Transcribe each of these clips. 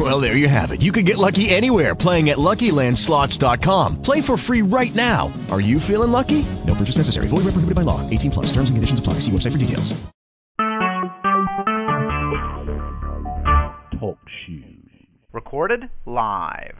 Well, there you have it. You can get lucky anywhere playing at LuckyLandSlots.com. Play for free right now. Are you feeling lucky? No purchase necessary. Void where prohibited by law. 18 plus. Terms and conditions apply. See website for details. Talk shoes. Recorded live.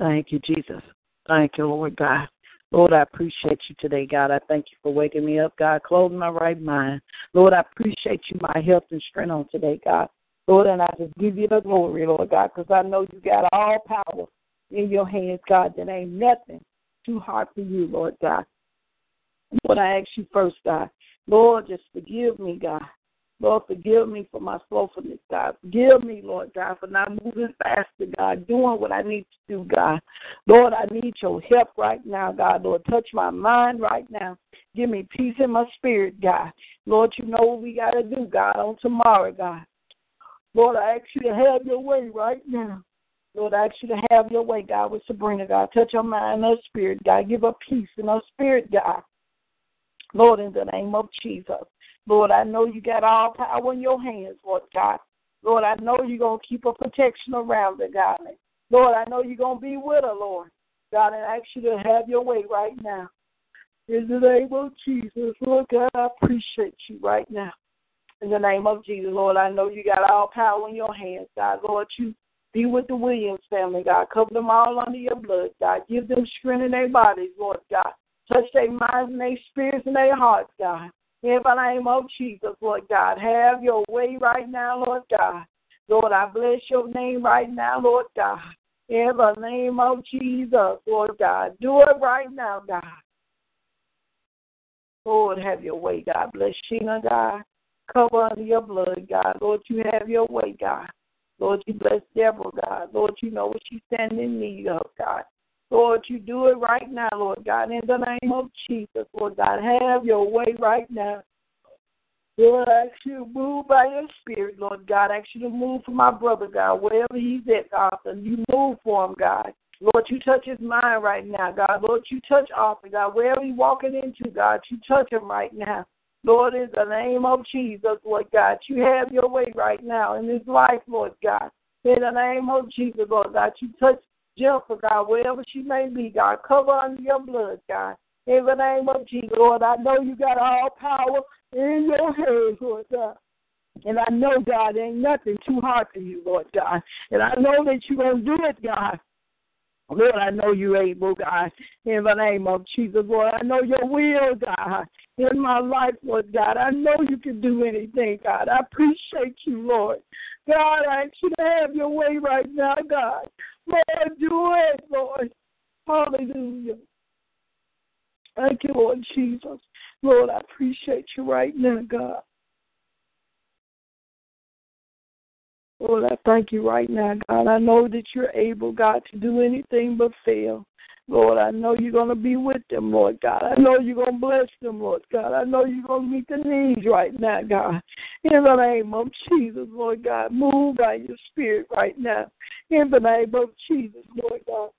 Thank you, Jesus. Thank you, Lord God. Lord, I appreciate you today, God. I thank you for waking me up, God, clothing my right mind. Lord, I appreciate you, my health and strength on today, God. Lord, and I just give you the glory, Lord God, because I know you got all power in your hands, God. That ain't nothing too hard for you, Lord God. Lord, I ask you first, God. Lord, just forgive me, God. Lord, forgive me for my slothfulness, God. Forgive me, Lord God, for not moving faster, God, doing what I need to do, God. Lord, I need your help right now, God. Lord, touch my mind right now. Give me peace in my spirit, God. Lord, you know what we got to do, God, on tomorrow, God. Lord, I ask you to have your way right now. Lord, I ask you to have your way, God, with Sabrina, God. Touch her mind and her spirit, God. Give her peace in her spirit, God. Lord, in the name of Jesus. Lord, I know you got all power in your hands, Lord God. Lord, I know you're going to keep a protection around her, God. Lord, I know you're going to be with her, Lord. God, and I ask you to have your way right now. In the name of Jesus, Lord God, I appreciate you right now. In the name of Jesus, Lord, I know you got all power in your hands, God. Lord, you be with the Williams family, God. Cover them all under your blood, God. Give them strength in their bodies, Lord God. Touch their minds and their spirits and their hearts, God. In the name of Jesus, Lord God, have your way right now, Lord God. Lord, I bless your name right now, Lord God. In the name of Jesus, Lord God. Do it right now, God. Lord, have your way, God. Bless Sheena, God. Cover under your blood, God. Lord, you have your way, God. Lord, you bless Deborah, God. Lord, you know what she's standing in need of, God. Lord, you do it right now, Lord God, in the name of Jesus, Lord God. Have your way right now. Lord, I ask you to move by your spirit, Lord God. I ask you to move for my brother, God, wherever he's at, God. You move for him, God. Lord, you touch his mind right now, God. Lord, you touch Arthur, God. Wherever he's walking into, God, you touch him right now. Lord, in the name of Jesus, Lord God, you have your way right now in his life, Lord God. In the name of Jesus, Lord God, you touch Jennifer, God, wherever she may be, God. Cover under your blood, God. In the name of Jesus, Lord, I know you got all power in your hands, Lord God. And I know, God, ain't nothing too hard for you, Lord God. And I know that you're going to do it, God. Lord, I know you're able, God, in the name of Jesus, Lord. I know your will, God, in my life, Lord God. I know you can do anything, God. I appreciate you, Lord. God, I ask you to have your way right now, God. Lord, do it, Lord. Hallelujah. Thank you, Lord Jesus. Lord, I appreciate you right now, God. Lord, I thank you right now, God. I know that you're able, God, to do anything but fail. Lord, I know you're going to be with them, Lord God. I know you're going to bless them, Lord God. I know you're going to meet the needs right now, God. In the name of Jesus, Lord God, move by your spirit right now. In the name of Jesus, Lord God.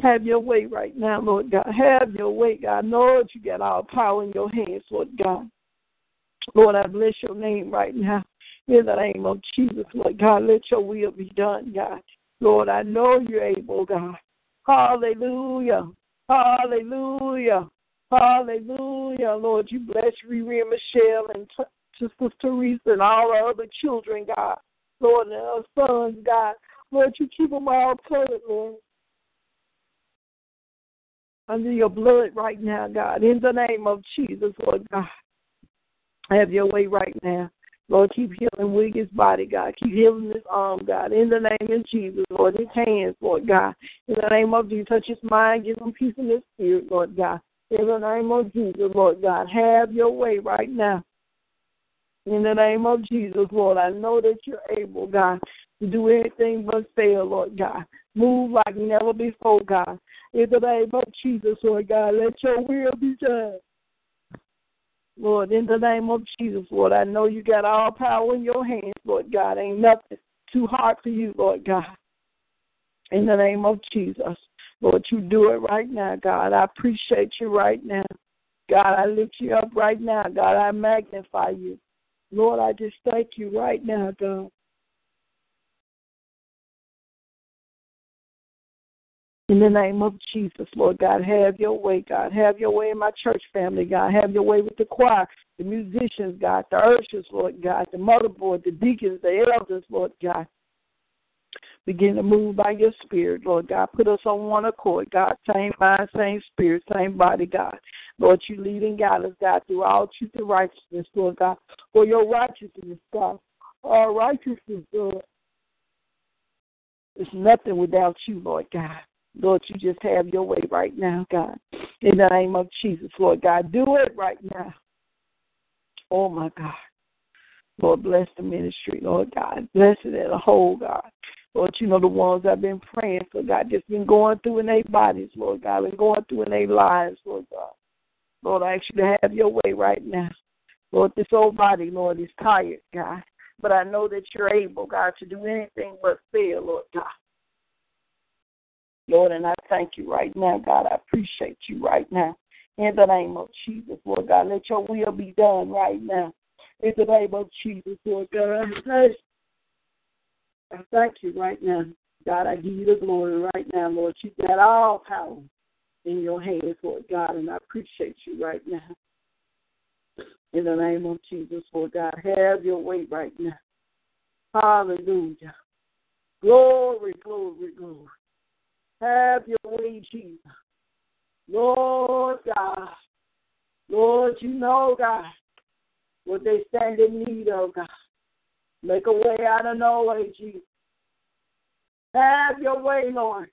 Have your way right now, Lord God. Have your way, God. Lord, you got all power in your hands, Lord God. Lord, I bless your name right now. In the name of Jesus, Lord God, let your will be done, God. Lord, I know you're able, God. Hallelujah. Hallelujah. Hallelujah. Lord, you bless Riri and Michelle and Sister Teresa and all our other children, God. Lord, and our sons, God. Lord, you keep them all covered, Lord under your blood right now, God. In the name of Jesus, Lord God. Have your way right now. Lord, keep healing Wiggins' body, God. Keep healing his arm, God. In the name of Jesus, Lord, his hands, Lord God. In the name of Jesus, touch his mind, give him peace in his spirit, Lord God. In the name of Jesus, Lord God, have your way right now. In the name of Jesus, Lord, I know that you're able, God. to do anything but fail, Lord God. Move like never before, God. In the name of Jesus, Lord God, let your will be done. Lord, in the name of Jesus, Lord, I know you got all power in your hands, Lord God. Ain't nothing too hard for you, Lord God. In the name of Jesus, Lord, you do it right now, God. I appreciate you right now. God, I lift you up right now. God, I magnify you. Lord, I just thank you right now, God. In the name of Jesus, Lord God, have your way, God. Have your way in my church family, God. Have your way with the choir, the musicians, God, the ushers, Lord God, the motherboard, the deacons, the elders, Lord God. Begin to move by your spirit, Lord God. Put us on one accord, God. Same mind, same spirit, same body, God. Lord, you lead and guide us, God, through all truth and righteousness, Lord God. For your righteousness, God. Our righteousness, Lord. There's nothing without you, Lord God. Lord, you just have your way right now, God. In the name of Jesus, Lord God, do it right now. Oh, my God. Lord, bless the ministry, Lord God. Bless it as a whole, God. Lord, you know the ones I've been praying for, God, just been going through in their bodies, Lord God, and going through in their lives, Lord God. Lord, I ask you to have your way right now. Lord, this old body, Lord, is tired, God. But I know that you're able, God, to do anything but fail, Lord God. Lord, and I thank you right now, God. I appreciate you right now. In the name of Jesus, Lord God, let your will be done right now. In the name of Jesus, Lord God, I thank you right now. God, I give you the glory right now, Lord. You got all power in your hands, Lord God, and I appreciate you right now. In the name of Jesus, Lord God, have your way right now. Hallelujah. Glory, glory, glory. Have your way, Jesus. Lord God. Lord, you know, God, what they stand in need of, God. Make a way out of no way, Jesus. Have your way, Lord.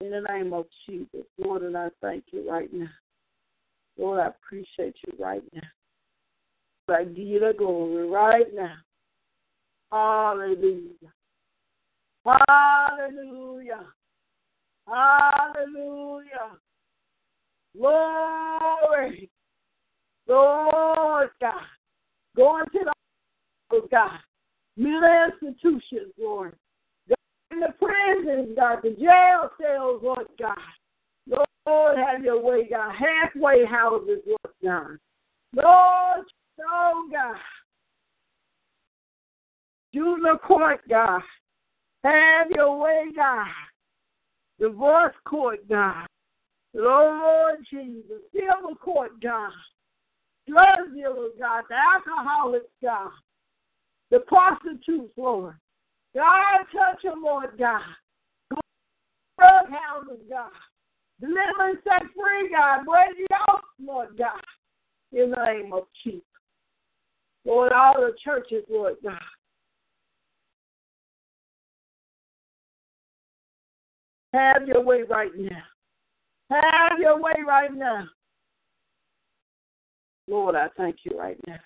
In the name of Jesus, Lord, and I thank you right now. Lord, I appreciate you right now. I give you the glory right now. Hallelujah. Hallelujah. Hallelujah. Glory. Lord God. Going to the oh God. Mental institutions, Lord. In the prisons, God, the jail cells, Lord God. Lord, have your way, God. Halfway houses, Lord God. Lord, oh God. Juvenile court, God. Have your way, God divorce court, God. Lord Jesus, civil court, God. Drug dealers, God. The alcoholics, God. The prostitutes, Lord. God, touch them, Lord God. Drug houses, God. Deliver and set free, God. Break oath, Lord God. In the name of Jesus. Lord, all the churches, Lord God. Right now. Have your way right now. Lord, I thank you right now.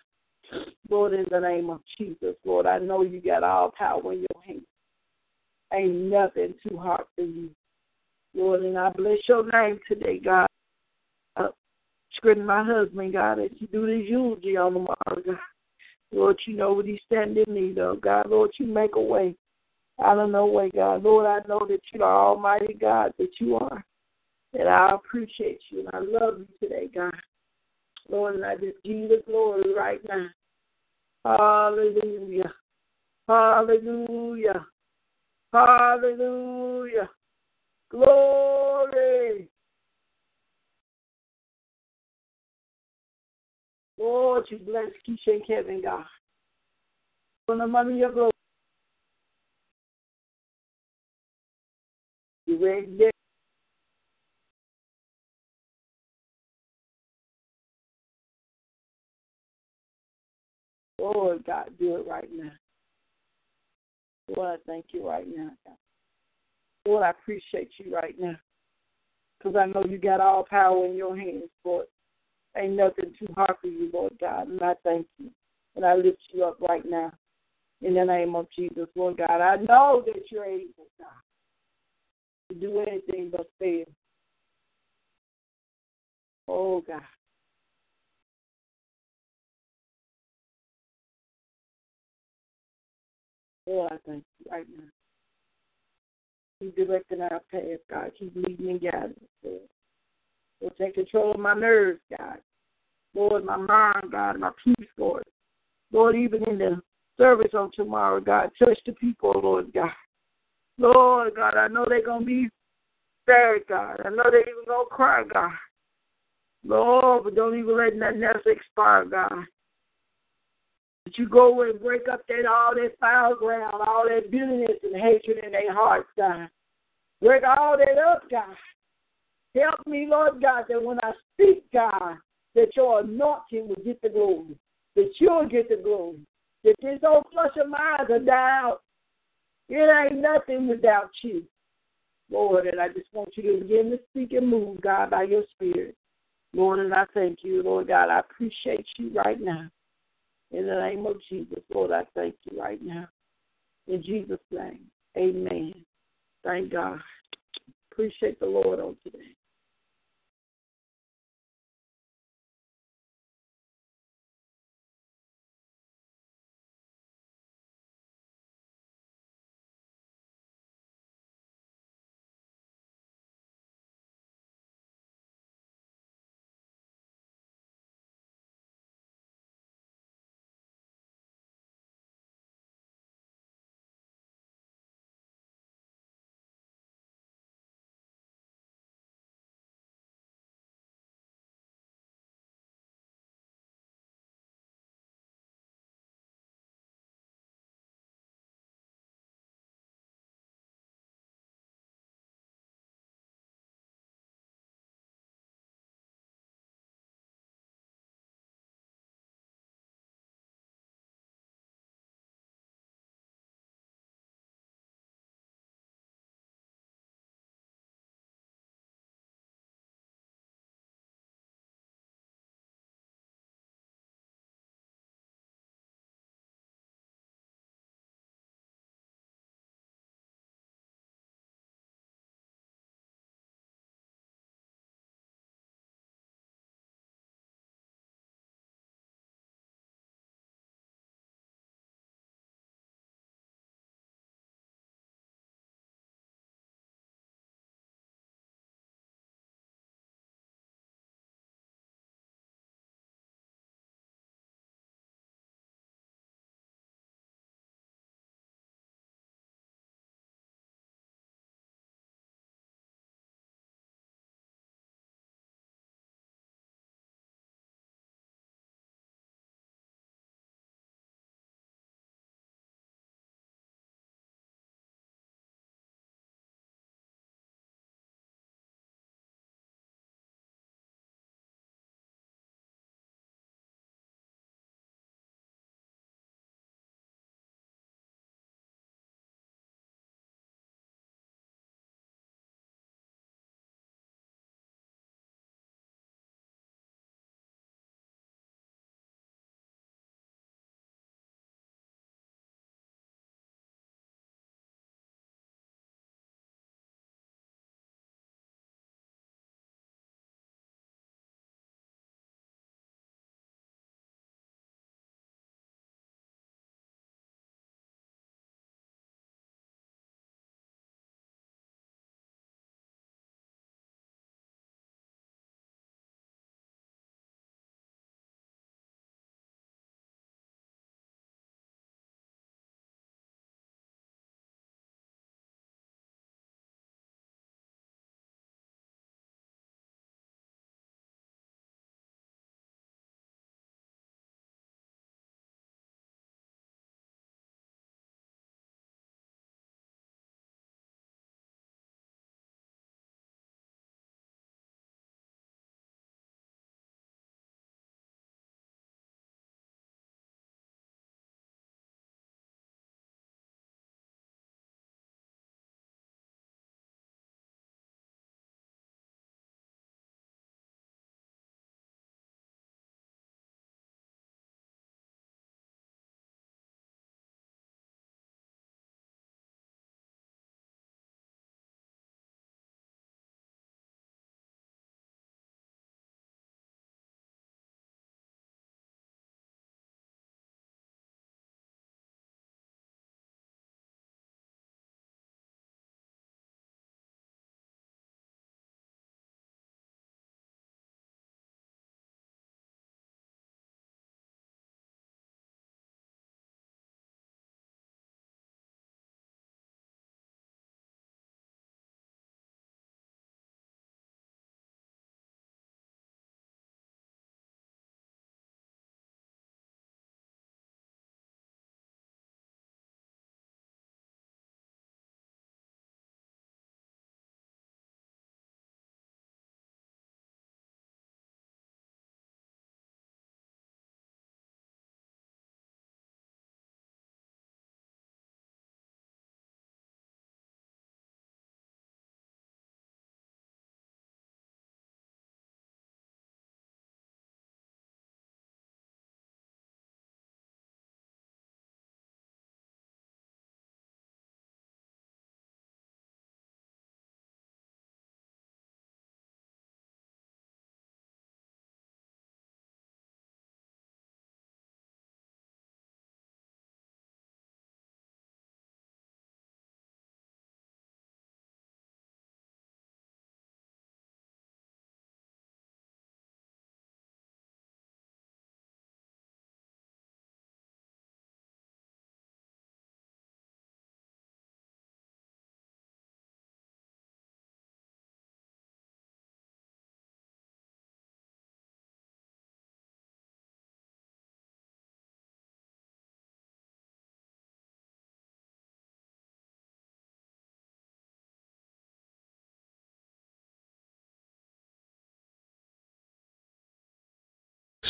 Lord, in the name of Jesus, Lord, I know you got all power in your hands. Ain't nothing too hard for you. Lord, and I bless your name today, God. Uh, my husband, God, as you do this eulogy on tomorrow, God. Lord, you know what he's standing in need of. God, Lord, you make a way out of no way, God. Lord, I know that you are Almighty God, that you are. And I appreciate you and I love you today, God. Lord, and I just give you the glory right now. Hallelujah. Hallelujah. Hallelujah. Glory. Lord, you bless Keisha and Kevin, God. From the money of glory. There? Lord God, do it right now. Lord, I thank you right now, God. Lord, I appreciate you right now. Because I know you got all power in your hands, Lord. Ain't nothing too hard for you, Lord God. And I thank you. And I lift you up right now. In the name of Jesus, Lord God, I know that you're able, to do anything but fail. Oh, God. Lord, I thank you right now. Keep directing our path, God. Keep leading and guiding us. Lord, take control of my nerves, God. Lord, my mind, God, my peace, Lord. Lord, even in the service on tomorrow, God, touch the people, Lord God. Lord God, I know they're gonna be sad, God. I know they're even gonna cry, God. Lord, but don't even let nothing else expire, God. That you go and break up that all that foul ground, all that bitterness and hatred in their hearts, God. Break all that up, God. Help me, Lord God, that when I speak, God, that your anointing will get the glory, that you'll get the glory, that this old flush of mine will die out. It ain't nothing without you, Lord, and I just want you to begin to speak and move, God, by your spirit. Lord, and I thank you, Lord God. I appreciate you right now. In the name of Jesus, Lord, I thank you right now. In Jesus' name, amen. Thank God. Appreciate the Lord on today.